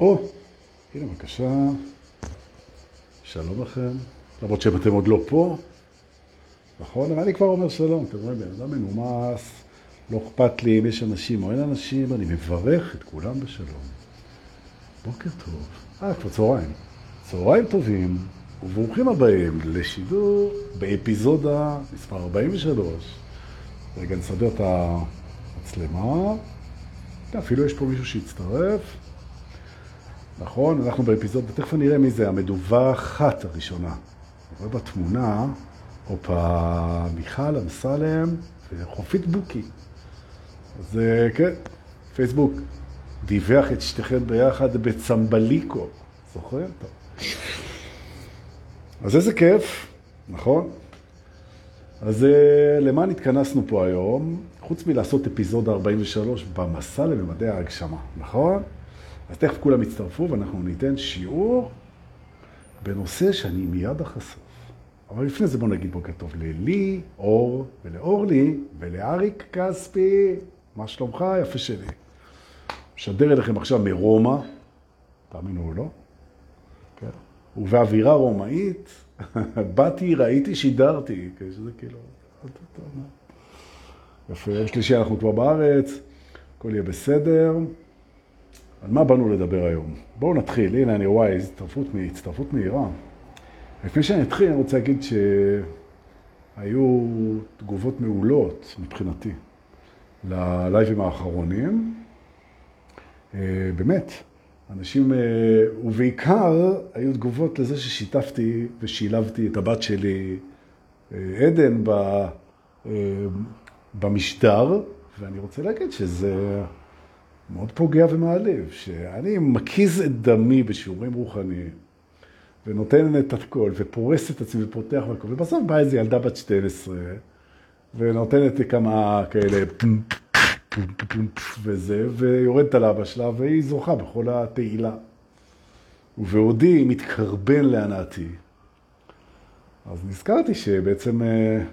או, הנה בבקשה, שלום לכם, למרות שאתם עוד לא פה, נכון? אני כבר אומר שלום, אתם רואים, בן אדם מנומס, לא אכפת לי אם יש אנשים או אין אנשים, אני מברך את כולם בשלום. בוקר טוב. אה, כבר צהריים. צהריים טובים, וברוכים הבאים לשידור באפיזודה מספר 43. רגע, נסדר את המצלמה. אפילו יש פה מישהו שהצטרף. נכון, אנחנו באפיזודה, תכף נראה מי זה, המדווחת הראשונה. רואה בתמונה, הופה, מיכל אמסלם וחופית בוקי. אז כן, פייסבוק דיווח את שתיכן ביחד בצמבליקו. זוכר? טוב. אז איזה כיף, נכון? אז אה, למה נתכנסנו פה היום? חוץ מלעשות אפיזודה 43 במסע לממדי ההגשמה, נכון? אז תכף כולם יצטרפו ואנחנו ניתן שיעור בנושא שאני מיד אחשוף. אבל לפני זה בוא נגיד בוקר טוב ללי, אור ולאורלי ולאריק כספי. מה שלומך? יפה שלי. משדר אליכם עכשיו מרומא, תאמינו או לא, כן. ובאווירה רומאית, באתי, ראיתי, שידרתי, שזה כאילו... יפה, יום שלישי אנחנו כבר בארץ, הכל יהיה בסדר. על מה באנו לדבר היום? בואו נתחיל, הנה אני רואה הצטרפות, הצטרפות מהירה. לפני שאני אתחיל, אני רוצה להגיד שהיו תגובות מעולות מבחינתי ללייבים האחרונים. אה, באמת, אנשים, אה, ובעיקר היו תגובות לזה ששיתפתי ושילבתי את הבת שלי, אה, עדן, במשדר, ואני רוצה להגיד שזה מאוד פוגע ומעליב, שאני מקיז את דמי בשיעורים רוחניים, ונותן את הכל, ופורס את עצמי ופותח והכל, ובסוף באה איזו ילדה בת 12, ונותנת כמה כאלה וזה, ויורדת על אבא שלה, והיא זוכה בכל התהילה. ובעודי מתקרבן להנאתי. אז נזכרתי שבעצם אה,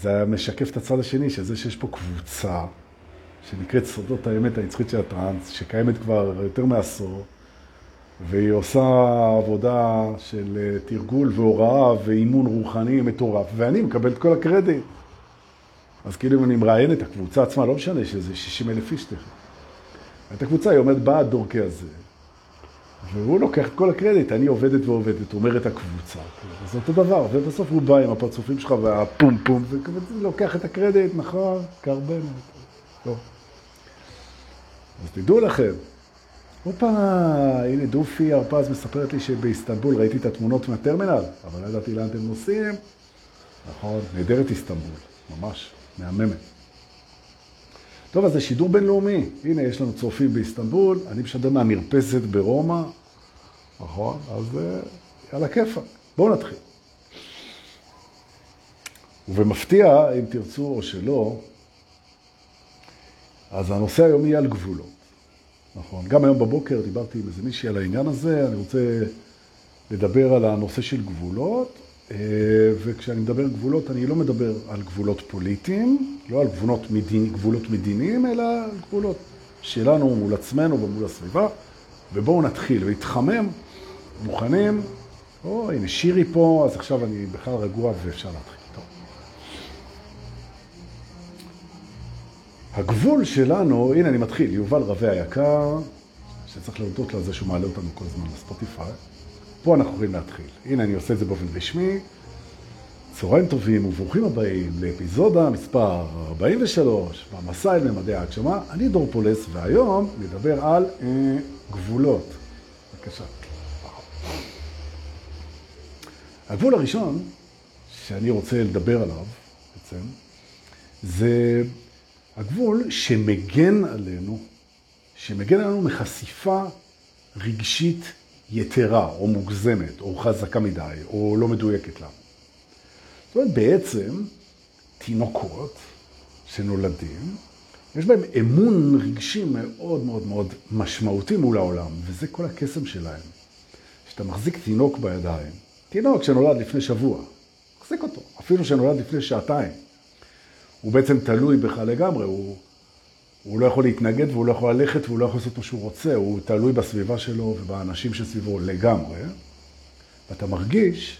זה היה משקף את הצד השני, שזה שיש פה קבוצה שנקראת סודות האמת הנצחית של הטראנס, שקיימת כבר יותר מעשור, והיא עושה עבודה של אה, תרגול והוראה ואימון רוחני מטורף, ואני מקבל את כל הקרדיט. אז כאילו אם אני מראיין את הקבוצה עצמה, לא משנה שזה 60 אלף איש תכף. את הקבוצה, היא עומדת בעד הזה. והוא לוקח את כל הקרדיט, אני עובדת ועובדת, אומרת הקבוצה. זה אותו דבר, ובסוף הוא בא עם הפרצופים שלך והפום פום, ולוקח את הקרדיט, נכון, קרבנת. לא. אז תדעו לכם, הופה, הנה דופי הרפז מספרת לי שבאיסטנבול ראיתי את התמונות מהטרמינל, אבל לא ידעתי לאן אתם נוסעים. נכון, נהדרת איסטנבול, ממש. מהממת. טוב, אז זה שידור בינלאומי. הנה, יש לנו צופים באיסטנבול, אני משדר מהמרפסת ברומא, נכון? אז אה, יאללה כיפה. בואו נתחיל. ובמפתיע, אם תרצו או שלא, אז הנושא היום יהיה על גבולות. נכון. גם היום בבוקר דיברתי עם איזה מישהי על העניין הזה, אני רוצה לדבר על הנושא של גבולות, אה, וכשאני מדבר גבולות, אני לא מדבר על גבולות פוליטיים, לא על גבולות, מדין, גבולות מדיניים, אלא על גבולות שלנו מול עצמנו ומול הסביבה. ובואו נתחיל, להתחמם, מוכנים. או, הנה שירי פה, אז עכשיו אני בכלל רגוע ואפשר להתחיל. הגבול שלנו, הנה אני מתחיל, יובל רווה היקר, שצריך להודות לזה שהוא מעלה אותנו כל הזמן לספוטיפיי. פה אנחנו יכולים להתחיל. הנה, אני עושה את זה באופן רשמי. צהריים טובים וברוכים הבאים לאפיזודה מספר 43 במסע אל ממדי ההגשמה. אני דור פולס, והיום נדבר על אה, גבולות. בבקשה. הגבול הראשון שאני רוצה לדבר עליו, בעצם, זה הגבול שמגן עלינו, שמגן עלינו מחשיפה רגשית יתרה או מוגזמת או חזקה מדי או לא מדויקת לנו. זאת אומרת, בעצם תינוקות שנולדים, יש בהם אמון רגשי מאוד מאוד מאוד משמעותי מול העולם, וזה כל הקסם שלהם. כשאתה מחזיק תינוק בידיים, תינוק שנולד לפני שבוע, מחזיק אותו, אפילו שנולד לפני שעתיים, הוא בעצם תלוי בך לגמרי, הוא, הוא לא יכול להתנגד והוא לא יכול ללכת והוא לא יכול לעשות מה שהוא רוצה, הוא תלוי בסביבה שלו ובאנשים שסביבו לגמרי. ואתה מרגיש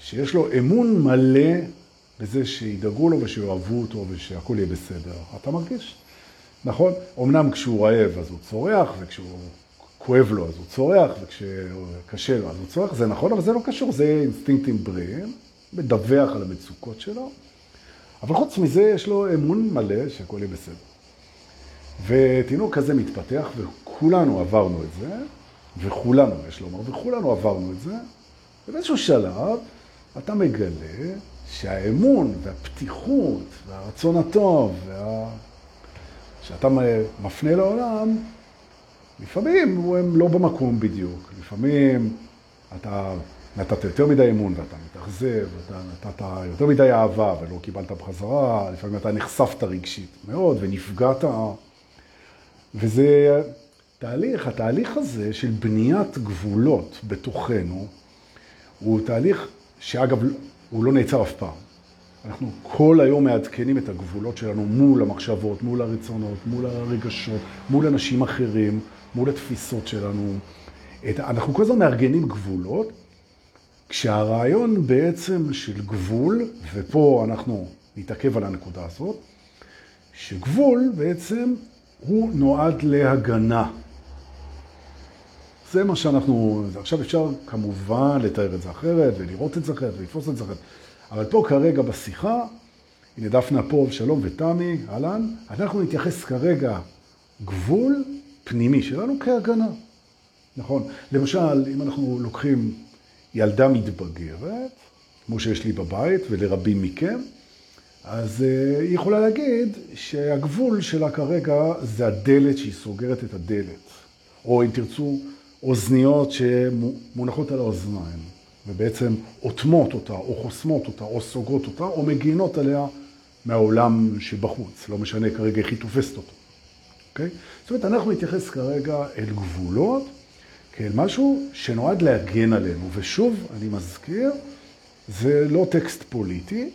שיש לו אמון מלא בזה שידאגו לו ושיאהבו אותו ושהכול יהיה בסדר. אתה מרגיש? נכון? אמנם כשהוא רעב אז הוא צורח, וכשהוא כואב לו אז הוא צורח, וכשקשה לו אז הוא צורח, זה נכון, אבל זה לא קשור, זה אינסטינקטים בריאים, מדווח על המצוקות שלו, אבל חוץ מזה יש לו אמון מלא שהכל יהיה בסדר. ותינוק כזה מתפתח, וכולנו עברנו את זה, וכולנו, יש לומר, וכולנו עברנו את זה, ובאיזשהו שלב אתה מגלה שהאמון והפתיחות והרצון הטוב וה... שאתה מפנה לעולם, לפעמים הם לא במקום בדיוק. לפעמים אתה נתת יותר מדי אמון ואתה מתאכזב, אתה נתת יותר מדי אהבה ולא קיבלת בחזרה, לפעמים אתה נחשפת רגשית מאוד ונפגעת. וזה תהליך, התהליך הזה של בניית גבולות בתוכנו, הוא תהליך שאגב, הוא לא נעצר אף פעם. אנחנו כל היום מעדכנים את הגבולות שלנו מול המחשבות, מול הרצונות, מול הרגשות, מול אנשים אחרים, מול התפיסות שלנו. אנחנו כל הזמן מארגנים גבולות, כשהרעיון בעצם של גבול, ופה אנחנו נתעכב על הנקודה הזאת, שגבול בעצם הוא נועד להגנה. זה מה שאנחנו, עכשיו אפשר כמובן לתאר את זה אחרת ולראות את זה אחרת ולתפוס את זה אחרת. אבל פה כרגע בשיחה, הנה דפנה פה, שלום ותמי, אהלן, אנחנו נתייחס כרגע גבול פנימי שלנו כהגנה. נכון. למשל, אם אנחנו לוקחים ילדה מתבגרת, כמו שיש לי בבית ולרבים מכם, אז uh, היא יכולה להגיד שהגבול שלה כרגע זה הדלת שהיא סוגרת את הדלת. או אם תרצו, אוזניות שמונחות על האוזניים, ובעצם אוטמות אותה, או חוסמות אותה, או סוגרות אותה, או מגינות עליה מהעולם שבחוץ. לא משנה כרגע איך היא תופסת אותו. אוקיי? זאת אומרת, אנחנו נתייחס כרגע אל גבולות כאל משהו שנועד להגן עלינו. ושוב, אני מזכיר, זה לא טקסט פוליטי,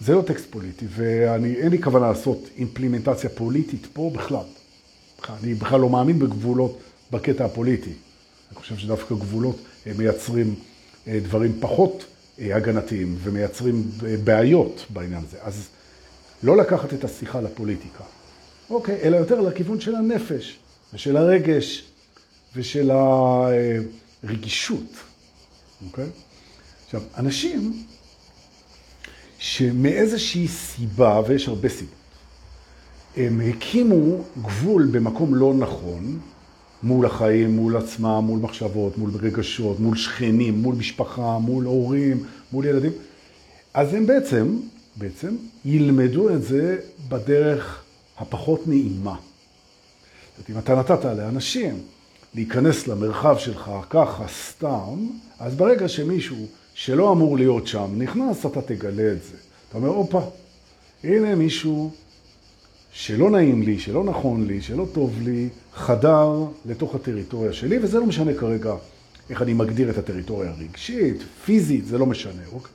זה לא טקסט פוליטי, ואין לי כוונה לעשות אימפלימנטציה פוליטית פה בכלל. אני בכלל לא מאמין בגבולות בקטע הפוליטי. אני חושב שדווקא גבולות מייצרים אה, דברים פחות אה, הגנתיים ומייצרים אה, בעיות בעניין הזה. אז לא לקחת את השיחה לפוליטיקה, אוקיי, אלא יותר לכיוון של הנפש ושל הרגש ושל הרגישות, אוקיי? עכשיו, אנשים שמאיזושהי סיבה, ויש הרבה סיבות, הם הקימו גבול במקום לא נכון, מול החיים, מול עצמם, מול מחשבות, מול רגשות, מול שכנים, מול משפחה, מול הורים, מול ילדים. אז הם בעצם, בעצם ילמדו את זה בדרך הפחות נעימה. זאת אומרת, אם אתה נתת לאנשים להיכנס למרחב שלך ככה סתם, אז ברגע שמישהו שלא אמור להיות שם נכנס, אתה תגלה את זה. אתה אומר, הופה, הנה מישהו שלא נעים לי, שלא נכון לי, שלא טוב לי, חדר לתוך הטריטוריה שלי, וזה לא משנה כרגע איך אני מגדיר את הטריטוריה הרגשית, פיזית, זה לא משנה, אוקיי?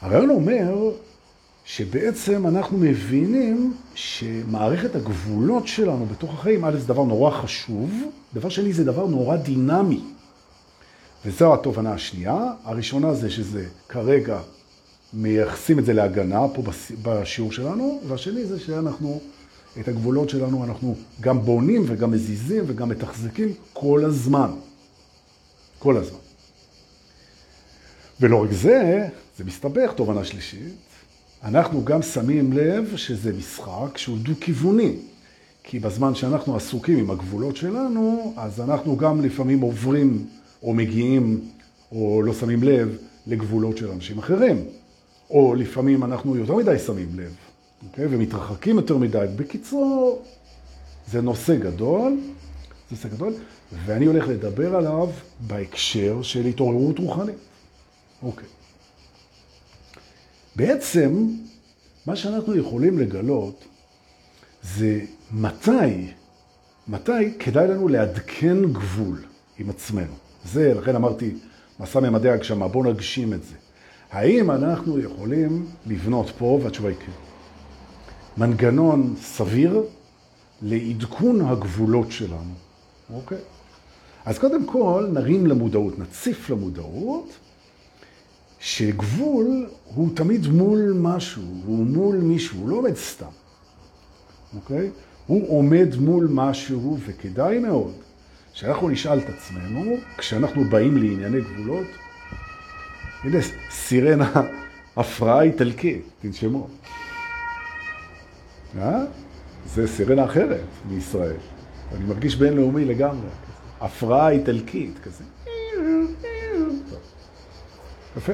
הרעיון אומר שבעצם אנחנו מבינים שמערכת הגבולות שלנו בתוך החיים, א', זה דבר נורא חשוב, דבר שני, זה דבר נורא דינמי. וזו התובנה השנייה. הראשונה זה שזה כרגע מייחסים את זה להגנה פה בשיעור שלנו, והשני זה שאנחנו, את הגבולות שלנו אנחנו גם בונים וגם מזיזים וגם מתחזקים כל הזמן. כל הזמן. ולא רק זה, זה מסתבך, תובנה שלישית, אנחנו גם שמים לב שזה משחק שהוא דו-כיווני. כי בזמן שאנחנו עסוקים עם הגבולות שלנו, אז אנחנו גם לפעמים עוברים או מגיעים או לא שמים לב לגבולות של אנשים אחרים. או לפעמים אנחנו יותר מדי שמים לב, אוקיי? ומתרחקים יותר מדי. בקיצור, זה נושא גדול, זה נושא גדול, ואני הולך לדבר עליו בהקשר של התעוררות רוחנית. אוקיי. בעצם, מה שאנחנו יכולים לגלות זה מתי, מתי כדאי לנו לעדכן גבול עם עצמנו. זה, לכן אמרתי, מסע ממדי הגשמה, בואו נגשים את זה. האם אנחנו יכולים לבנות פה, והתשובה היא כן, מנגנון סביר לעדכון הגבולות שלנו, אוקיי? אז קודם כל נרים למודעות, נציף למודעות, שגבול הוא תמיד מול משהו, הוא מול מישהו, הוא לא עומד סתם, אוקיי? הוא עומד מול משהו, וכדאי מאוד שאנחנו נשאל את עצמנו, כשאנחנו באים לענייני גבולות, הנה סירנה הפרעה איטלקית, תנשמו. אה? זה סירנה אחרת מישראל. אני מרגיש בינלאומי לגמרי. הפרעה איטלקית כזה. יפה.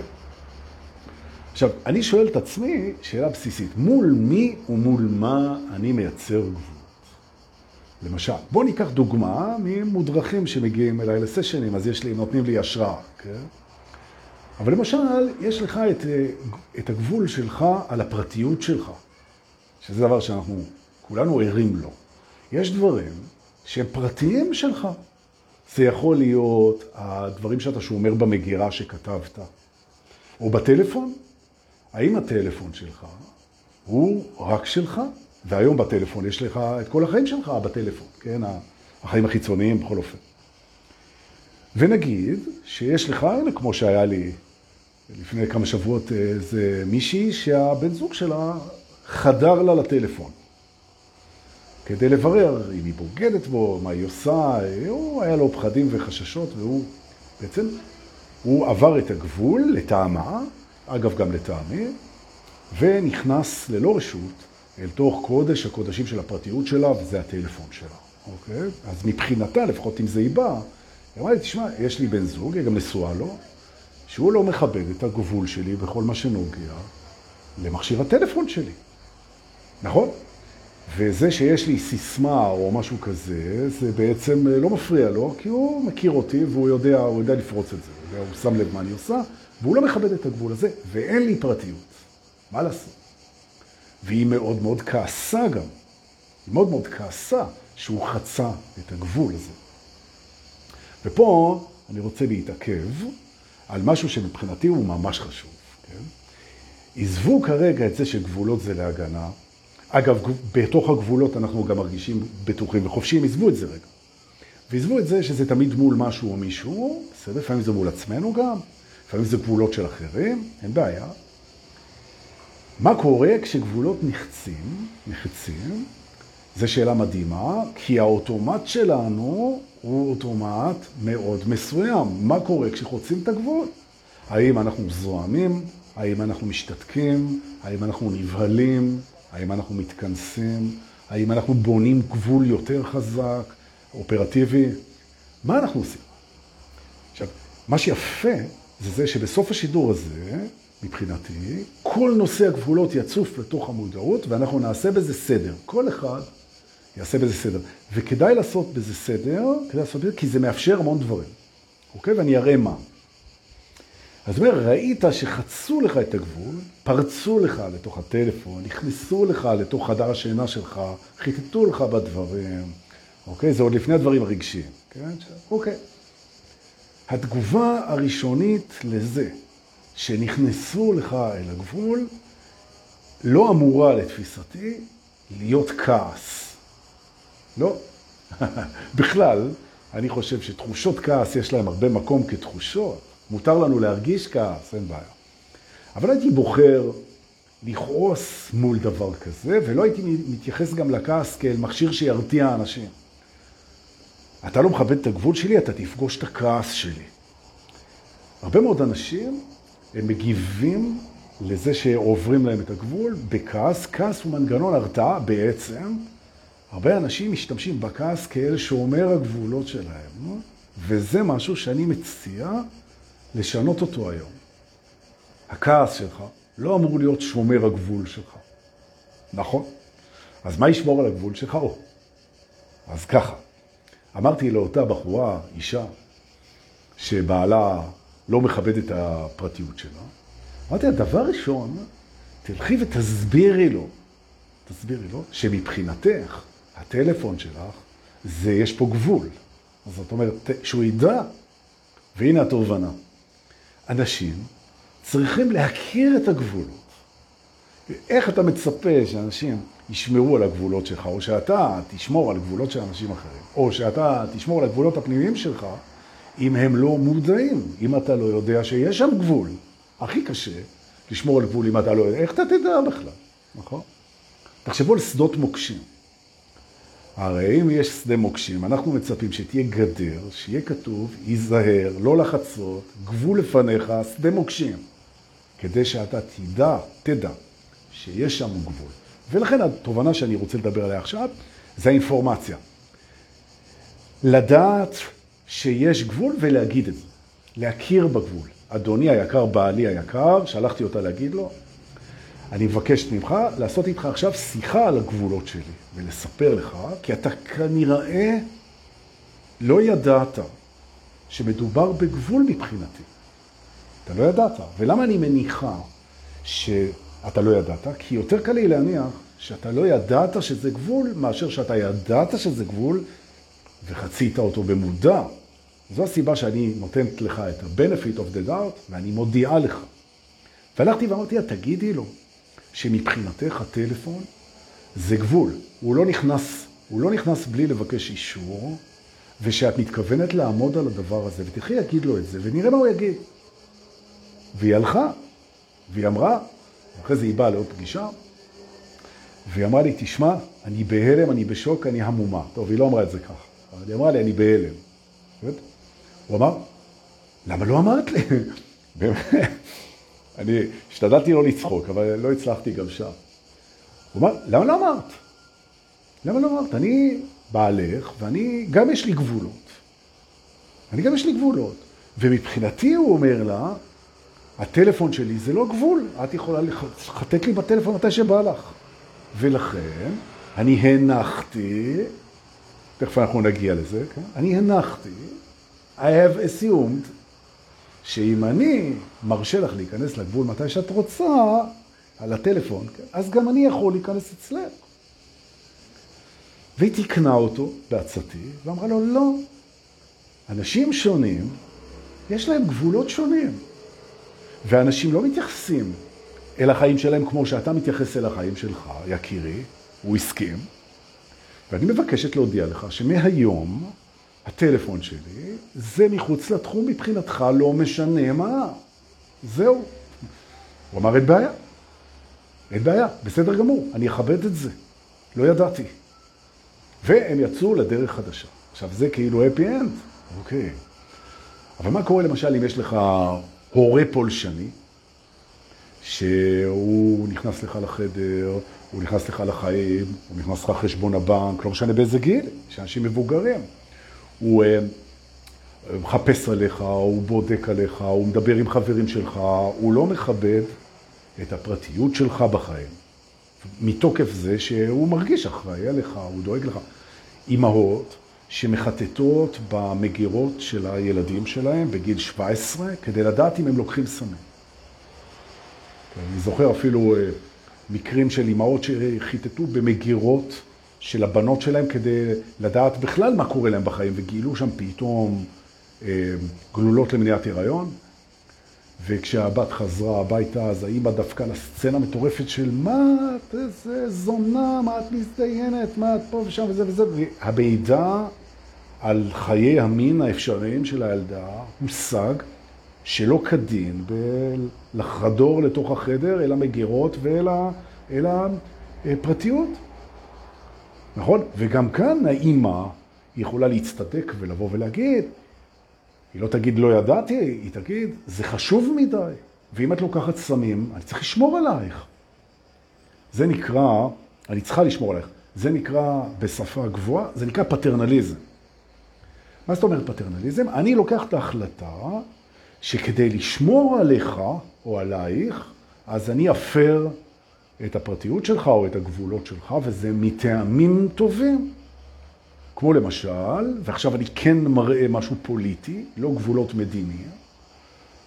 עכשיו, אני שואל את עצמי שאלה בסיסית, מול מי ומול מה אני מייצר גבולות? למשל, בואו ניקח דוגמה ממודרכים שמגיעים אליי לסשנים, אז יש לי, נותנים לי השראה, כן? אבל למשל, יש לך את, את הגבול שלך על הפרטיות שלך, שזה דבר שאנחנו כולנו ערים לו. יש דברים שהם פרטיים שלך. זה יכול להיות הדברים שאתה שומר במגירה שכתבת, או בטלפון. האם הטלפון שלך הוא רק שלך? והיום בטלפון יש לך את כל החיים שלך בטלפון, כן? החיים החיצוניים בכל אופן. ונגיד שיש לך, כמו שהיה לי לפני כמה שבועות, איזה מישהי שהבן זוג שלה חדר לה לטלפון. כדי לברר אם היא בוגדת בו, מה היא עושה, הוא היה לו פחדים וחששות והוא בעצם, הוא עבר את הגבול לטעמה, אגב גם לטעמי, ונכנס ללא רשות אל תוך קודש הקודשים של הפרטיות שלה, וזה הטלפון שלה, אוקיי? אז מבחינתה, לפחות אם זה היא באה, היא אמרה לי, תשמע, יש לי בן זוג, היא גם נשואה לו, שהוא לא מכבד את הגבול שלי בכל מה שנוגע למכשיר הטלפון שלי. נכון? וזה שיש לי סיסמה או משהו כזה, זה בעצם לא מפריע לו, כי הוא מכיר אותי והוא יודע, הוא יודע לפרוץ את זה, הוא שם לב מה אני עושה, והוא לא מכבד את הגבול הזה, ואין לי פרטיות. מה לעשות? והיא מאוד מאוד כעסה גם. היא מאוד מאוד כעסה שהוא חצה את הגבול הזה. ופה אני רוצה להתעכב על משהו שמבחינתי הוא ממש חשוב. כן? עזבו כרגע את זה שגבולות זה להגנה. אגב, בתוך הגבולות אנחנו גם מרגישים בטוחים וחופשיים, עזבו את זה רגע. ועזבו את זה שזה תמיד מול משהו או מישהו, בסדר? לפעמים זה מול עצמנו גם, לפעמים זה גבולות של אחרים, אין בעיה. מה קורה כשגבולות נחצים, נחצים? זו שאלה מדהימה, כי האוטומט שלנו הוא אוטומט מאוד מסוים. מה קורה כשחוצים את הגבול? האם אנחנו זועמים? האם אנחנו משתתקים? האם אנחנו נבהלים? האם אנחנו מתכנסים? האם אנחנו בונים גבול יותר חזק, אופרטיבי? מה אנחנו עושים? עכשיו, מה שיפה זה זה שבסוף השידור הזה, מבחינתי, כל נושא הגבולות יצוף לתוך המודעות ואנחנו נעשה בזה סדר. כל אחד יעשה בזה סדר. וכדאי לעשות בזה סדר, כדאי לעשות בזה, כי זה מאפשר המון דברים. אוקיי? ואני אראה מה. אז אומר, ראית שחצו לך את הגבול, פרצו לך לתוך הטלפון, נכנסו לך לתוך חדר השינה שלך, חיטטו לך בדברים, אוקיי? זה עוד לפני הדברים הרגשיים, כן? אוקיי. התגובה הראשונית לזה שנכנסו לך אל הגבול, לא אמורה לתפיסתי להיות כעס. לא. בכלל, אני חושב שתחושות כעס יש להם הרבה מקום כתחושות. מותר לנו להרגיש כעס, אין בעיה. אבל הייתי בוחר לכעוס מול דבר כזה, ולא הייתי מתייחס גם לכעס כאל מכשיר שירתיע אנשים. אתה לא מכבד את הגבול שלי, אתה תפגוש את הכעס שלי. הרבה מאוד אנשים, הם מגיבים לזה שעוברים להם את הגבול בכעס. כעס הוא מנגנון הרתעה בעצם. הרבה אנשים משתמשים בכעס כאל שאומר הגבולות שלהם, וזה משהו שאני מציע לשנות אותו היום. הכעס שלך לא אמור להיות שומר הגבול שלך. נכון? אז מה ישמור על הגבול שלך? או. אז ככה, אמרתי לאותה בחורה, אישה, שבעלה לא מכבד את הפרטיות שלה, אמרתי לה, דבר ראשון, תלכי ותסבירי לו, תסבירי לו, שמבחינתך, הטלפון שלך, זה, יש פה גבול. זאת אומרת, שהוא ידע, והנה התובנה. אנשים צריכים להכיר את הגבולות. איך אתה מצפה שאנשים ישמרו על הגבולות שלך, או שאתה תשמור על גבולות של אנשים אחרים, או שאתה תשמור על הגבולות הפנימיים שלך, אם הם לא מודעים, אם אתה לא יודע שיש שם גבול. הכי קשה לשמור על גבול אם אתה לא יודע. איך אתה תדע בכלל, נכון? תחשבו על שדות מוקשים. הרי אם יש שדה מוקשים, אנחנו מצפים שתהיה גדר, שיהיה כתוב, ייזהר, לא לחצות, גבול לפניך, שדה מוקשים. כדי שאתה תדע, תדע, שיש שם גבול. ולכן התובנה שאני רוצה לדבר עליה עכשיו, זה האינפורמציה. לדעת שיש גבול ולהגיד את זה. להכיר בגבול. אדוני היקר, בעלי היקר, שלחתי אותה להגיד לו, אני מבקש ממך לעשות איתך עכשיו שיחה על הגבולות שלי ולספר לך, כי אתה כנראה לא ידעת שמדובר בגבול מבחינתי. אתה לא ידעת. ולמה אני מניחה שאתה לא ידעת? כי יותר קל לי להניח שאתה לא ידעת שזה גבול, מאשר שאתה ידעת שזה גבול וחצית אותו במודע. זו הסיבה שאני נותנת לך את ה-benefit of the doubt, ואני מודיעה לך. והלכתי ואמרתי לה, תגידי לו שמבחינתך הטלפון זה גבול. הוא לא נכנס, הוא לא נכנס בלי לבקש אישור, ושאת מתכוונת לעמוד על הדבר הזה, ותלכי להגיד לו את זה, ונראה מה הוא יגיד. והיא הלכה, והיא אמרה, אחרי זה היא באה לעוד פגישה, והיא אמרה לי, תשמע, אני בהלם, אני בשוק, אני המומה. טוב, היא לא אמרה את זה ככה, אבל היא אמרה לי, אני בהלם. הוא אמר, למה לא אמרת לי? אני השתדלתי לא לצחוק, אבל לא הצלחתי גם שם. הוא אמר, למה לא אמרת? למה לא אמרת? אני בעלך, ואני, גם יש לי גבולות. אני גם יש לי גבולות. ומבחינתי, הוא אומר לה, הטלפון שלי זה לא גבול, את יכולה לחטט לי בטלפון מתי שבא לך. ולכן, אני הנחתי, תכף אנחנו נגיע לזה, כן? אני הנחתי, I have assumed, שאם אני מרשה לך להיכנס לגבול מתי שאת רוצה, על הטלפון, כן? אז גם אני יכול להיכנס אצלך. והיא תקנה אותו בעצתי, ואמרה לו, לא, אנשים שונים, יש להם גבולות שונים. ואנשים לא מתייחסים אל החיים שלהם כמו שאתה מתייחס אל החיים שלך, יקירי, הוא הסכים. ואני מבקשת להודיע לך שמהיום הטלפון שלי זה מחוץ לתחום מבחינתך, לא משנה מה. זהו. הוא אמר, אין בעיה. אין בעיה, בסדר גמור, אני אכבד את זה. לא ידעתי. והם יצאו לדרך חדשה. עכשיו, זה כאילו happy end, אוקיי. אבל מה קורה למשל אם יש לך הורה פולשני, שהוא נכנס לך לחדר, הוא נכנס לך לחיים, הוא נכנס לך חשבון הבנק, לא משנה באיזה גיל, יש אנשים מבוגרים. הוא אה, מחפש עליך, הוא בודק עליך, הוא מדבר עם חברים שלך, הוא לא מכבד את הפרטיות שלך בחיים. מתוקף זה שהוא מרגיש אחראי עליך, הוא דואג לך. אמהות שמחטטות במגירות של הילדים שלהם בגיל 17 כדי לדעת אם הם לוקחים סמים. אני זוכר אפילו אה, מקרים של אמהות שחיטטו במגירות של הבנות שלהם כדי לדעת בכלל מה קורה להם בחיים, וגילו שם פתאום אה, גלולות למניעת הריון. וכשהבת חזרה הביתה, אז האמא דווקא לסצנה מטורפת של מה את איזה זונה, מה את מזדיינת, מה את פה ושם וזה וזה. והמידע על חיי המין האפשריים של הילדה הושג שלא כדין לחדור לתוך החדר אל המגירות ואל הפרטיות. נכון? וגם כאן האימא יכולה להצטדק ולבוא ולהגיד, היא לא תגיד לא ידעתי, היא תגיד, זה חשוב מדי, ואם את לוקחת סמים, אני צריך לשמור עלייך. זה נקרא, אני צריכה לשמור עלייך, זה נקרא בשפה גבוהה, זה נקרא פטרנליזם. מה זאת אומרת פטרנליזם? אני לוקח את ההחלטה שכדי לשמור עליך או עלייך, אז אני אפר את הפרטיות שלך או את הגבולות שלך, וזה מטעמים טובים. כמו למשל, ועכשיו אני כן מראה משהו פוליטי, לא גבולות מדיניים,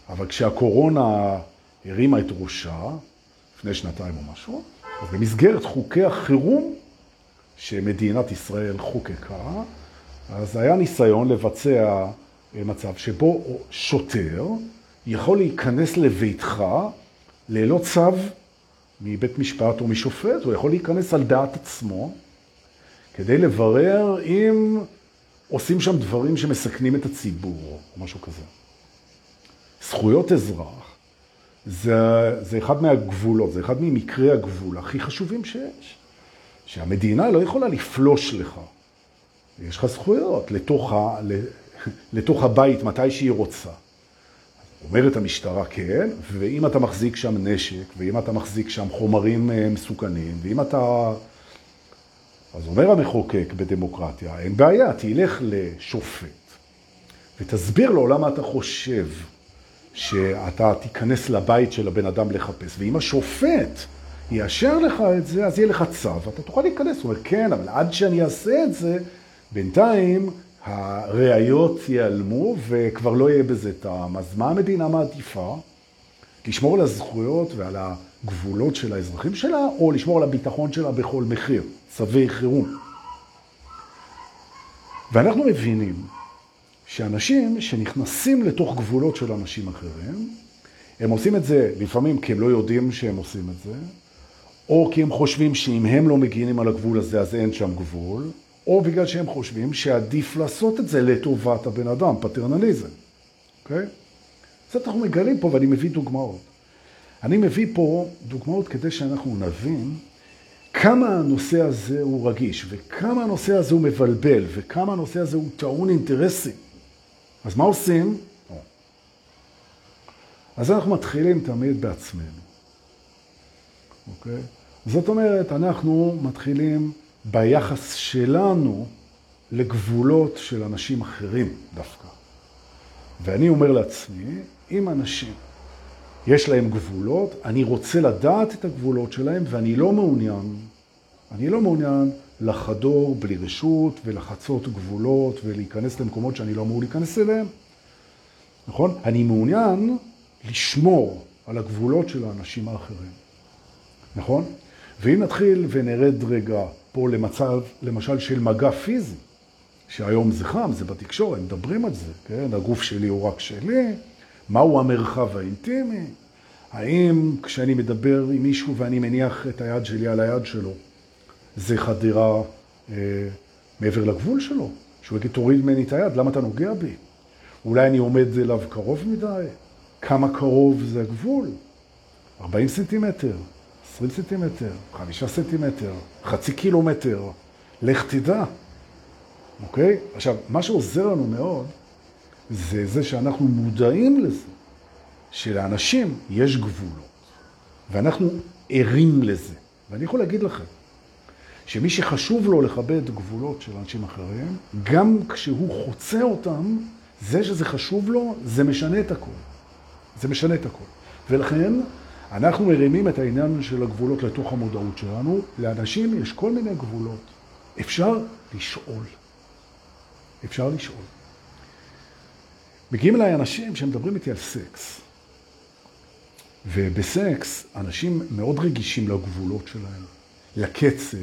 אבל כשהקורונה הרימה את ראשה, לפני שנתיים או משהו, אז במסגרת חוקי החירום שמדינת ישראל חוקקה, אז היה ניסיון לבצע מצב שבו שוטר יכול להיכנס לביתך ללא צו מבית משפט או משופט, הוא יכול להיכנס על דעת עצמו כדי לברר אם עושים שם דברים שמסכנים את הציבור, או משהו כזה. זכויות אזרח זה, זה אחד מהגבולות, זה אחד ממקרי הגבול הכי חשובים שיש. שהמדינה לא יכולה לפלוש לך. יש לך זכויות לתוך, ה, לתוך הבית מתי שהיא רוצה. אומרת המשטרה כן, ואם אתה מחזיק שם נשק, ואם אתה מחזיק שם חומרים אה, מסוכנים, ואם אתה... אז אומר המחוקק בדמוקרטיה, אין בעיה, תלך לשופט ותסביר לו למה אתה חושב שאתה תיכנס לבית של הבן אדם לחפש, ואם השופט יאשר לך את זה, אז יהיה לך צו, אתה תוכל להיכנס. הוא אומר, כן, אבל עד שאני אעשה את זה, בינתיים הראיות ייעלמו וכבר לא יהיה בזה טעם. אז מה המדינה מעדיפה? לשמור על הזכויות ועל הגבולות של האזרחים שלה, או לשמור על הביטחון שלה בכל מחיר, צווי חירום. ואנחנו מבינים שאנשים שנכנסים לתוך גבולות של אנשים אחרים, הם עושים את זה לפעמים כי הם לא יודעים שהם עושים את זה, או כי הם חושבים שאם הם לא מגינים על הגבול הזה אז אין שם גבול, או בגלל שהם חושבים שעדיף לעשות את זה לטובת הבן אדם, פטרנליזם, אוקיי? Okay? זאת אנחנו מגלים פה ואני מביא דוגמאות. אני מביא פה דוגמאות כדי שאנחנו נבין כמה הנושא הזה הוא רגיש, וכמה הנושא הזה הוא מבלבל, וכמה הנושא הזה הוא טעון אינטרסים. אז מה עושים? אז אנחנו מתחילים תמיד בעצמנו, אוקיי? זאת אומרת, אנחנו מתחילים ביחס שלנו לגבולות של אנשים אחרים דווקא. ואני אומר לעצמי, אם אנשים יש להם גבולות, אני רוצה לדעת את הגבולות שלהם ואני לא מעוניין, אני לא מעוניין לחדור בלי רשות ולחצות גבולות ולהיכנס למקומות שאני לא אמור להיכנס אליהם. נכון? אני מעוניין לשמור על הגבולות של האנשים האחרים. נכון? ואם נתחיל ונרד רגע פה למצב, למשל, של מגע פיזי, שהיום זה חם, זה בתקשורת, מדברים על זה, כן? הגוף שלי הוא רק שלי, מהו המרחב האינטימי? האם כשאני מדבר עם מישהו ואני מניח את היד שלי על היד שלו, זה חדירה אה, מעבר לגבול שלו? שהוא יגיד, תוריד ממני את היד, למה אתה נוגע בי? אולי אני עומד אליו קרוב מדי? כמה קרוב זה הגבול? 40 סנטימטר, 20 סנטימטר, 5 סנטימטר, חצי קילומטר, לך תדע, אוקיי? עכשיו, מה שעוזר לנו מאוד, זה זה שאנחנו מודעים לזה, שלאנשים יש גבולות, ואנחנו ערים לזה. ואני יכול להגיד לכם, שמי שחשוב לו לכבד גבולות של אנשים אחרים, גם כשהוא חוצה אותם, זה שזה חשוב לו, זה משנה את הכל. זה משנה את הכל. ולכן, אנחנו מרימים את העניין של הגבולות לתוך המודעות שלנו. לאנשים יש כל מיני גבולות. אפשר לשאול. אפשר לשאול. מגיעים אליי אנשים שמדברים איתי על סקס. ובסקס אנשים מאוד רגישים לגבולות שלהם, לקצב,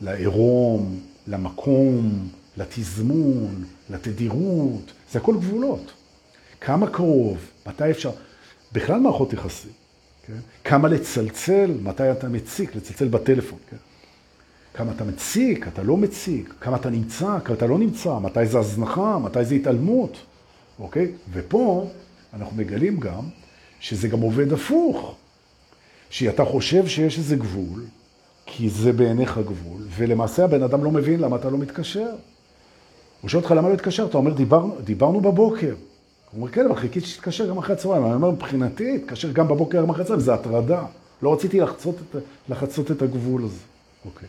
לעירום, למקום, לתזמון, לתדירות, זה הכל גבולות. כמה קרוב, מתי אפשר, בכלל מערכות יחסים, כן? כמה לצלצל, מתי אתה מציק, לצלצל בטלפון, כן? כמה אתה מציק, אתה לא מציק, כמה אתה נמצא, כמה אתה לא נמצא, מתי זה הזנחה, מתי זה התעלמות, אוקיי? ופה אנחנו מגלים גם שזה גם עובד הפוך, שאתה חושב שיש איזה גבול, כי זה בעיניך גבול, ולמעשה הבן אדם לא מבין למה אתה לא מתקשר. הוא שואל אותך למה לא התקשר, אתה אומר, דיברנו, דיברנו בבוקר. הוא אומר, כן, אבל חיכיתי שתתקשר גם אחרי הצהריים. אני אומר, מבחינתי, תתקשר גם בבוקר, גם אחרי הצהריים, זה הטרדה. לא רציתי לחצות את, לחצות את הגבול הזה. אוקיי.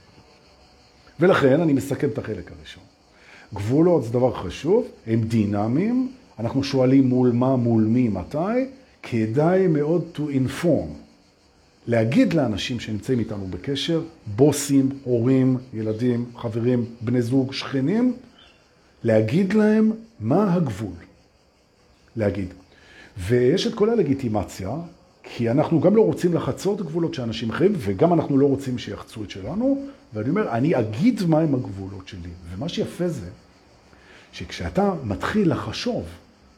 ולכן אני מסכם את החלק הראשון. גבולות זה דבר חשוב, הם דינמיים, אנחנו שואלים מול מה, מול מי, מתי, כדאי מאוד to inform. להגיד לאנשים שנמצאים איתנו בקשר, בוסים, הורים, ילדים, חברים, בני זוג, שכנים, להגיד להם מה הגבול. להגיד. ויש את כל הלגיטימציה, כי אנחנו גם לא רוצים לחצות גבולות של אנשים אחרים, וגם אנחנו לא רוצים שיחצו את שלנו, ואני אומר, אני אגיד מהם הגבולות שלי. ומה שיפה זה, שכשאתה מתחיל לחשוב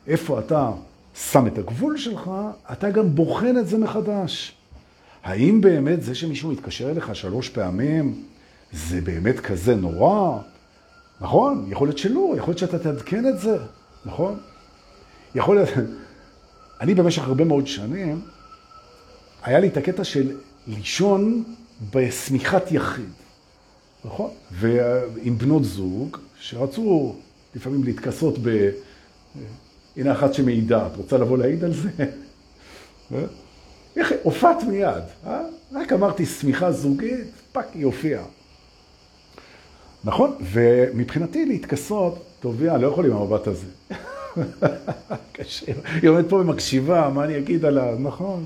איפה אתה שם את הגבול שלך, אתה גם בוחן את זה מחדש. האם באמת זה שמישהו מתקשר אליך שלוש פעמים, זה באמת כזה נורא? נכון, יכול להיות שלא, יכול להיות שאתה תעדכן את זה, נכון? יכול להיות... אני במשך הרבה מאוד שנים, היה לי את הקטע של לישון בשמיכת יחיד, נכון? ועם בנות זוג שרצו לפעמים להתכסות ב... הנה אחת שמעידה, את רוצה לבוא להעיד על זה? איך, הופעת מיד, אה? רק אמרתי שמיכה זוגית, fuck, היא הופיעה. נכון? ומבחינתי להתכסות, טוב, יא, לא יכול עם המבט הזה. קשה. היא עומדת פה ומקשיבה, מה אני אגיד עליו? נכון.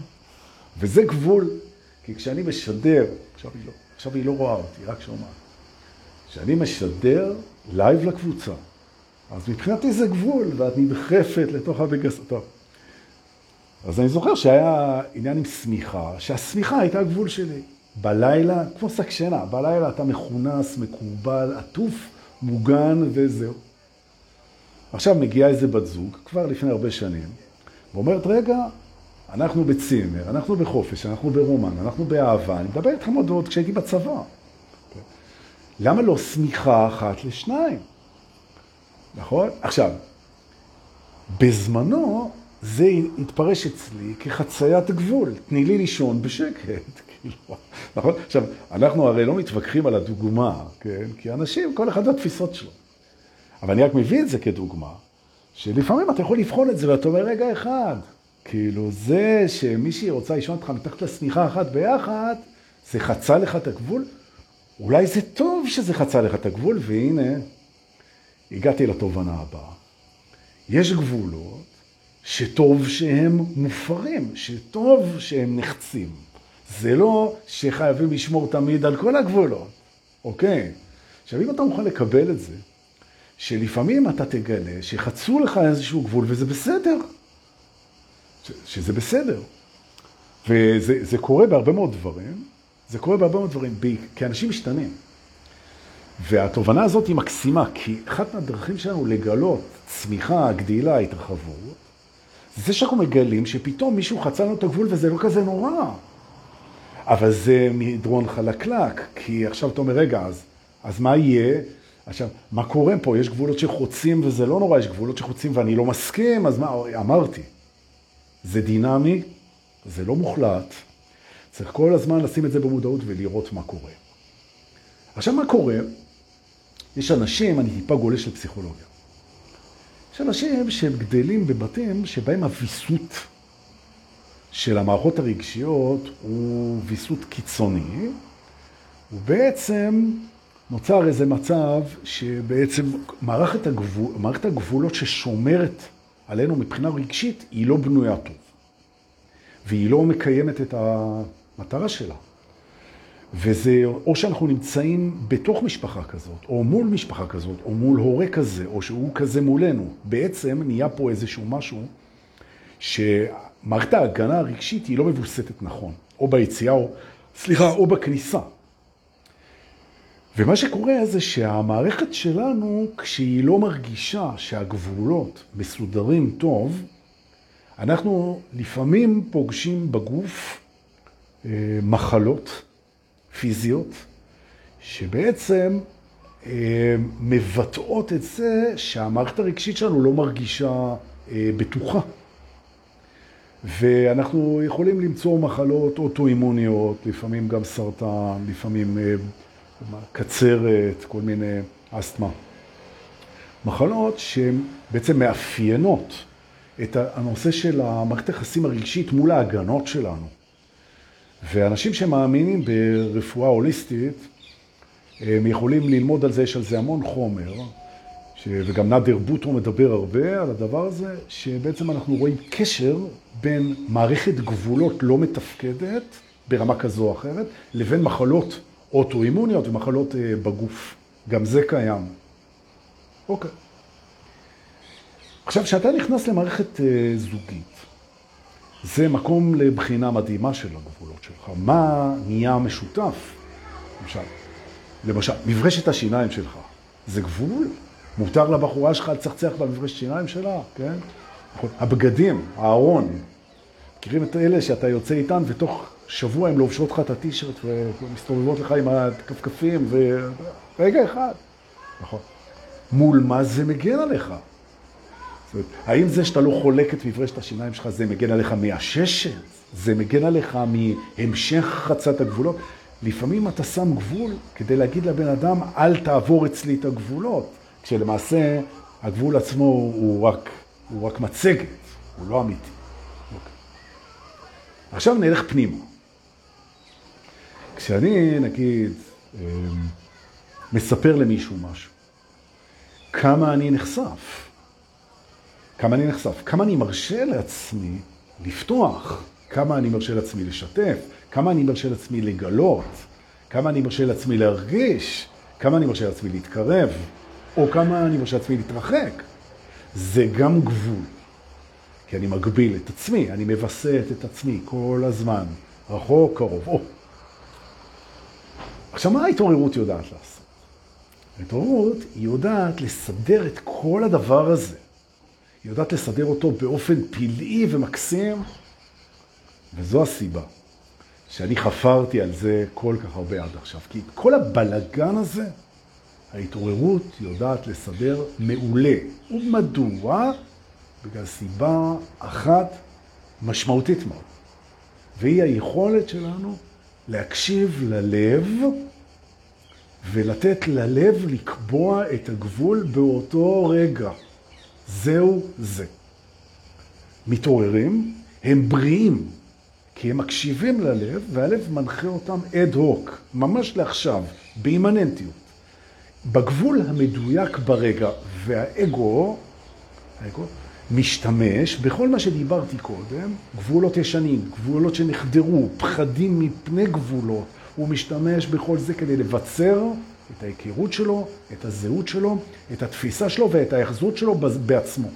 וזה גבול, כי כשאני משדר, עכשיו היא לא, עכשיו היא לא רואה אותי, רק שומעת. כשאני משדר לייב לקבוצה, אז מבחינתי זה גבול, ואת נדחפת לתוך זה בגסות. טוב. אז אני זוכר שהיה עניין עם שמיכה, שהשמיכה הייתה הגבול שלי. בלילה, כמו שק שינה, בלילה אתה מכונס, מקובל, עטוף, מוגן וזהו. עכשיו מגיעה איזה בת זוג, כבר לפני הרבה שנים, ואומרת, רגע, אנחנו בצימר, אנחנו בחופש, אנחנו ברומן, אנחנו באהבה, אני מדבר איתכם עוד עוד כשהייתי בצבא. למה לא סמיכה אחת לשניים? נכון? עכשיו, בזמנו זה התפרש אצלי כחציית גבול. תני לי לישון בשקט. כאילו, נכון? עכשיו, אנחנו הרי לא מתווכחים על הדוגמה, כן? כי אנשים, כל אחד והתפיסות שלו. אבל אני רק מביא את זה כדוגמה, שלפעמים אתה יכול לבחון את זה ואתה אומר, רגע אחד, כאילו זה שמישהי רוצה לישון אותך מתחת לשמיכה אחת ביחד, זה חצה לך את הגבול? אולי זה טוב שזה חצה לך את הגבול, והנה, הגעתי לתובנה הבאה. יש גבולות שטוב שהם מופרים, שטוב שהם נחצים. זה לא שחייבים לשמור תמיד על כל הגבולות, אוקיי? עכשיו, אם אתה מוכן לקבל את זה, שלפעמים אתה תגלה שחצו לך איזשהו גבול וזה בסדר, ש, שזה בסדר. וזה קורה בהרבה מאוד דברים, זה קורה בהרבה מאוד דברים, כי אנשים משתנים. והתובנה הזאת היא מקסימה, כי אחת מהדרכים שלנו לגלות צמיחה, גדילה, התרחבות, זה שאנחנו מגלים שפתאום מישהו חצה לנו את הגבול וזה לא כזה נורא. אבל זה מדרון חלקלק, כי עכשיו אתה אומר, רגע, אז, אז מה יהיה? עכשיו, מה קורה פה? יש גבולות שחוצים וזה לא נורא, יש גבולות שחוצים ואני לא מסכים, אז מה? אמרתי, זה דינמי, זה לא מוחלט, צריך כל הזמן לשים את זה במודעות ולראות מה קורה. עכשיו, מה קורה? יש אנשים, אני טיפה גולש לפסיכולוגיה. יש אנשים שהם גדלים בבתים שבהם הוויסות של המערכות הרגשיות הוא ויסות קיצוני, ובעצם נוצר איזה מצב שבעצם מערכת, הגבול, מערכת הגבולות ששומרת עלינו מבחינה רגשית היא לא בנויה טוב, והיא לא מקיימת את המטרה שלה. וזה, או שאנחנו נמצאים בתוך משפחה כזאת, או מול משפחה כזאת, או מול הורה כזה, או שהוא כזה מולנו. בעצם נהיה פה איזשהו משהו שמערכת ההגנה הרגשית היא לא מבוסתת נכון, או ביציאה, או, סליחה, או בכניסה. ומה שקורה זה שהמערכת שלנו, כשהיא לא מרגישה שהגבולות מסודרים טוב, אנחנו לפעמים פוגשים בגוף אה, מחלות, פיזיות, שבעצם אה, מבטאות את זה שהמערכת הרגשית שלנו לא מרגישה אה, בטוחה. ואנחנו יכולים למצוא מחלות אוטואימוניות, לפעמים גם סרטן, לפעמים אה, קצרת, כל מיני אסתמה. מחלות שהן בעצם מאפיינות את הנושא של המערכת היחסים הרגשית מול ההגנות שלנו. ואנשים שמאמינים ברפואה הוליסטית, הם יכולים ללמוד על זה, יש על זה המון חומר, ש... וגם נאדר בוטרו מדבר הרבה על הדבר הזה, שבעצם אנחנו רואים קשר בין מערכת גבולות לא מתפקדת, ברמה כזו או אחרת, לבין מחלות אוטואימוניות ומחלות אה, בגוף. גם זה קיים. אוקיי. עכשיו, כשאתה נכנס למערכת אה, זוגית, זה מקום לבחינה מדהימה של הגבולות שלך. מה נהיה משותף? למשל, למשל, מברשת השיניים שלך, זה גבול? מותר לבחורה שלך לצחצח במברשת שיניים שלה, כן? הבגדים, הארון, מכירים את אלה שאתה יוצא איתן ותוך שבוע הן לובשות לך את הטישרט ומסתובבות לך עם הכפכפים, ורגע אחד. נכון. מול מה זה מגן עליך? אומרת, האם זה שאתה לא חולק את מברשת השיניים שלך, זה מגן עליך מהששת? זה מגן עליך מהמשך חצת הגבולות? לפעמים אתה שם גבול כדי להגיד לבן אדם, אל תעבור אצלי את הגבולות, כשלמעשה הגבול עצמו הוא רק, הוא רק מצגת, הוא לא אמיתי. אוקיי. עכשיו נלך פנימה. כשאני, נגיד, אמ, מספר למישהו משהו, כמה אני נחשף? כמה אני נחשף? כמה אני מרשה לעצמי לפתוח? כמה אני מרשה לעצמי לשתף? כמה אני מרשה לעצמי לגלות? כמה אני מרשה לעצמי להרגיש? כמה אני מרשה לעצמי להתקרב? או כמה אני מרשה לעצמי להתרחק? זה גם גבול. כי אני מגביל את עצמי, אני מבסט את עצמי כל הזמן, רחוק, קרוב. או. עכשיו, מה ההתעוררות יודעת לעשות? ההתעוררות היא יודעת לסדר את כל הדבר הזה. היא יודעת לסדר אותו באופן פלאי ומקסים, וזו הסיבה שאני חפרתי על זה כל כך הרבה עד עכשיו. כי כל הבלגן הזה, ההתעוררות יודעת לסדר מעולה. ומדוע? בגלל סיבה אחת משמעותית מאוד, והיא היכולת שלנו להקשיב ללב ולתת ללב לקבוע את הגבול באותו רגע. זהו זה. מתעוררים, הם בריאים, כי הם מקשיבים ללב, והלב מנחה אותם אד הוק, ממש לעכשיו, באימננטיות. בגבול המדויק ברגע, והאגו, האגו משתמש בכל מה שדיברתי קודם, גבולות ישנים, גבולות שנחדרו, פחדים מפני גבולות, הוא משתמש בכל זה כדי לבצר את ההיכרות שלו, את הזהות שלו, את התפיסה שלו ואת ההחזות שלו בעצמו.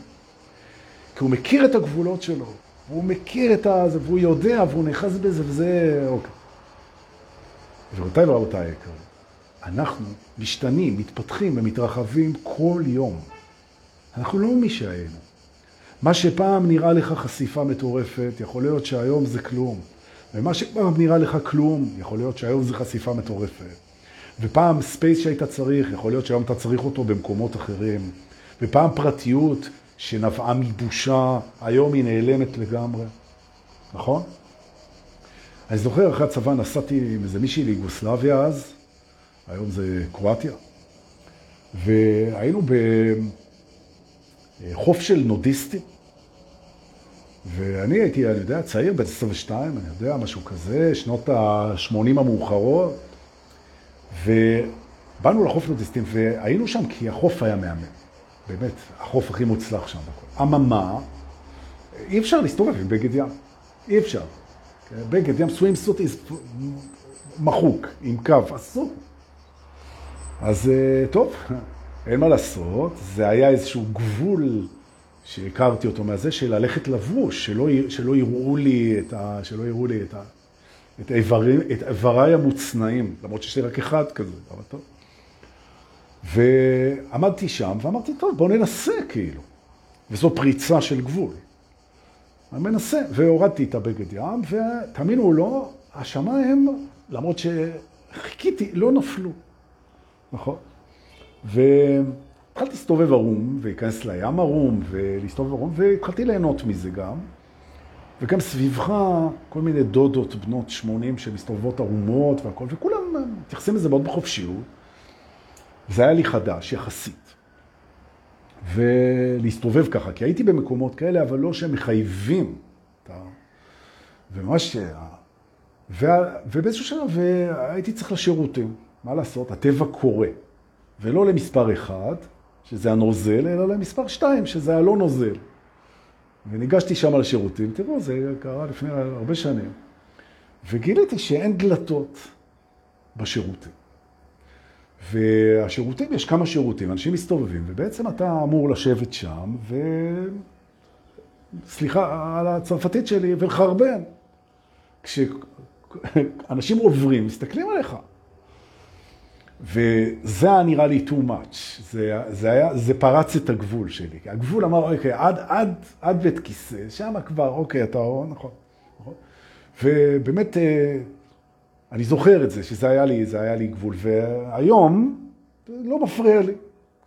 כי הוא מכיר את הגבולות שלו, והוא מכיר את זה, והוא יודע, והוא נכנס בזה, וזה... אוקיי. גבירותיי ורבותיי היקרים, אנחנו משתנים, מתפתחים ומתרחבים כל יום. אנחנו לא מי שהיינו. מה שפעם נראה לך חשיפה מטורפת, יכול להיות שהיום זה כלום. ומה שפעם נראה לך כלום, יכול להיות שהיום זה חשיפה מטורפת. ופעם space שהיית צריך, יכול להיות שהיום אתה צריך אותו במקומות אחרים. ופעם פרטיות שנבעה מבושה, היום היא נעלמת לגמרי. נכון? אני זוכר, אחרי הצבא נסעתי עם איזה מישהי ליגוסלביה אז, היום זה קרואטיה, והיינו בחוף של נודיסטים. ואני הייתי, אני יודע, צעיר, בן 22, אני יודע, משהו כזה, שנות ה-80 המאוחרות, ובאנו לחוף נודיסטים, והיינו שם כי החוף היה מהמם. באמת, החוף הכי מוצלח שם. אממה, אי אפשר להסתובב עם בגד ים. אי אפשר. בגד ים סווים סוט מחוק, עם קו, אסור. אז אה, טוב, אין מה לעשות, זה היה איזשהו גבול שהכרתי אותו מהזה, של ללכת לבוש, שלא, שלא יראו לי את ה... שלא יראו לי את ה... את איברי, את איבריי המוצנעים, למרות שיש לי רק אחד כזה, אבל טוב. ועמדתי שם ואמרתי, טוב, בואו ננסה כאילו. וזו פריצה של גבול. אני מנסה, והורדתי את הבגד ים, ותאמינו או לא, השמיים, למרות שחיכיתי, לא נפלו. נכון? ו... התחלתי להסתובב ערום, ולהיכנס לים ערום, ולהסתובב ערום, והתחלתי ליהנות מזה גם. וגם סביבך כל מיני דודות בנות 80 שמסתובבות ערומות והכל, וכולם מתייחסים לזה מאוד בחופשיות. זה היה לי חדש, יחסית. ולהסתובב ככה, כי הייתי במקומות כאלה, אבל לא שמחייבים. וממש... ו... ובאיזשהו שלב הייתי צריך לשירותים. מה לעשות? הטבע קורה. ולא למספר אחד, שזה הנוזל, אלא למספר 2, שזה הלא נוזל. וניגשתי שם לשירותים, תראו, זה קרה לפני הרבה שנים, וגיליתי שאין דלתות בשירותים. והשירותים, יש כמה שירותים, אנשים מסתובבים, ובעצם אתה אמור לשבת שם, ו... סליחה על הצרפתית שלי, ולחרבן. כשאנשים עוברים, מסתכלים עליך. וזה היה נראה לי too much, זה, זה, היה, זה פרץ את הגבול שלי. הגבול אמר, אוקיי, עד, עד, עד בית כיסא, שם כבר, אוקיי, אתה נכון, נכון. ובאמת, אה, אני זוכר את זה, שזה היה לי, זה היה לי גבול, והיום לא מפריע לי.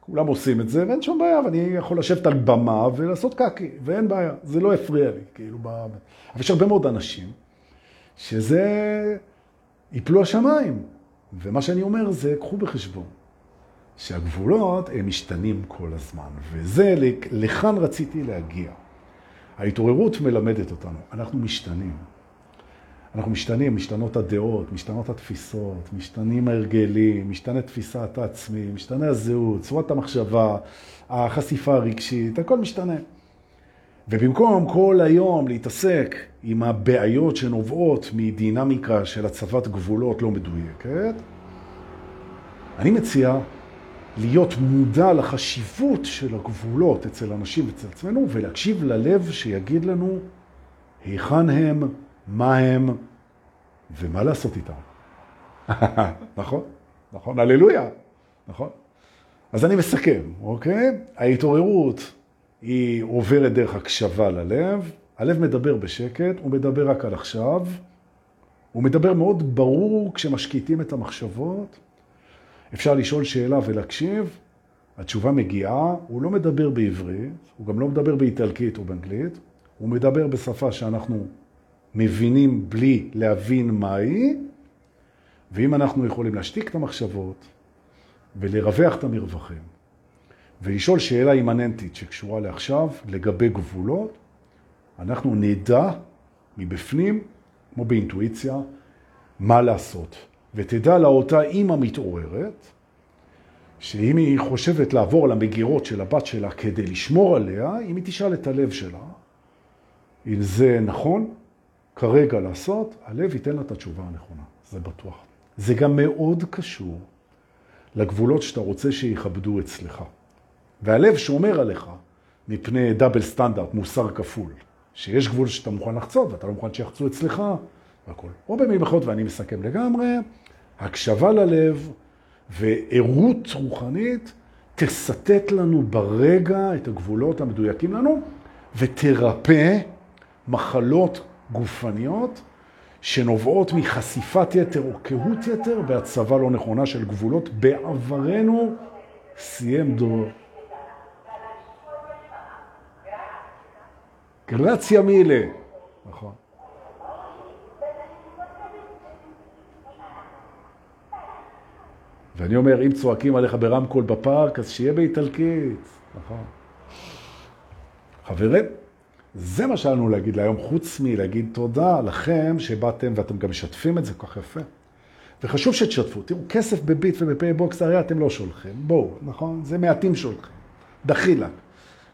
כולם עושים את זה, ואין שום בעיה, ואני יכול לשבת על במה ולעשות קקי, ואין בעיה, זה לא הפריע לי, כאילו, ב... אבל יש הרבה מאוד אנשים שזה יפלו השמיים, ומה שאני אומר זה, קחו בחשבון, שהגבולות הם משתנים כל הזמן, וזה, לכאן רציתי להגיע. ההתעוררות מלמדת אותנו, אנחנו משתנים. אנחנו משתנים, משתנות הדעות, משתנות התפיסות, משתנים ההרגלים, משתנה תפיסת העצמי, משתנה הזהות, צורת המחשבה, החשיפה הרגשית, הכל משתנה. ובמקום כל היום להתעסק עם הבעיות שנובעות מדינמיקה של הצבת גבולות לא מדויקת, אני מציע להיות מודע לחשיבות של הגבולות אצל אנשים ואצל עצמנו, ולהקשיב ללב שיגיד לנו היכן הם, מה הם ומה לעשות איתם. נכון? נכון? הללויה. נכון? אז אני מסכם, אוקיי? ההתעוררות היא עוברת דרך הקשבה ללב, הלב מדבר בשקט, הוא מדבר רק על עכשיו, הוא מדבר מאוד ברור כשמשקיטים את המחשבות, אפשר לשאול שאלה ולהקשיב, התשובה מגיעה, הוא לא מדבר בעברית, הוא גם לא מדבר באיטלקית או באנגלית, הוא מדבר בשפה שאנחנו מבינים בלי להבין מהי, ואם אנחנו יכולים להשתיק את המחשבות ולרווח את המרווחים, ולשאול שאלה אימננטית שקשורה לעכשיו לגבי גבולות, אנחנו נדע מבפנים, כמו באינטואיציה, מה לעשות. ותדע לאותה אימא מתעוררת, שאם היא חושבת לעבור למגירות של הבת שלה כדי לשמור עליה, אם היא תשאל את הלב שלה, אם זה נכון כרגע לעשות, הלב ייתן לה את התשובה הנכונה, זה בטוח. זה גם מאוד קשור לגבולות שאתה רוצה שיכבדו אצלך. והלב שומר עליך מפני דאבל סטנדרט, מוסר כפול. שיש גבול שאתה מוכן לחצות ואתה לא מוכן שיחצו אצלך, והכל. או במילים אחרות, ואני מסכם לגמרי, הקשבה ללב וערות רוחנית תסתת לנו ברגע את הגבולות המדויקים לנו ותרפא מחלות גופניות שנובעות מחשיפת יתר או קהות יתר בהצבה לא נכונה של גבולות בעברנו סיים דור. גרציה מילה. נכון. ואני אומר, אם צועקים עליך ברמקול בפארק, אז שיהיה באיטלקית, נכון. חברים, זה מה שלנו להגיד להיום, חוץ מלהגיד תודה לכם שבאתם ואתם גם משתפים את זה כל כך יפה. וחשוב שתשתפו. תראו, כסף בביט ובפייבוקס, הרי אתם לא שולחים. בואו, נכון? זה מעטים שולחים. דחילק.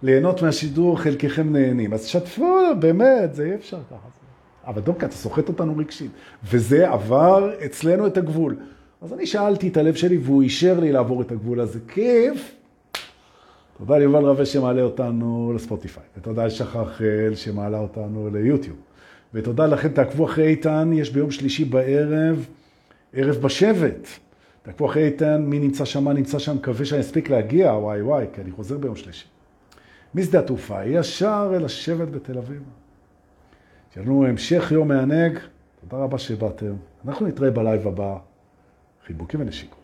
ליהנות מהשידור, חלקכם נהנים. אז שתפו, באמת, זה אי אפשר ככה. אבל דוקא, אתה סוחט אותנו רגשית. וזה עבר אצלנו את הגבול. אז אני שאלתי את הלב שלי, והוא אישר לי לעבור את הגבול הזה. כיף. תודה ליובל רווה שמעלה אותנו לספוטיפיי, ותודה לשחר שמעלה אותנו ליוטיוב. ותודה לכם, תעקבו אחרי איתן, יש ביום שלישי בערב, ערב בשבט. תעקבו אחרי איתן, מי נמצא שם, מה נמצא שם, מקווה שאני אספיק להגיע, וואי וואי, כי אני חוזר ביום שלישי. משדה התעופה, ישר אל השבט בתל אביב. שיהיה המשך יום מענג, תודה רבה שבאתם. אנחנו נתראה בלייב הבא. חיבוקים ונשיקות.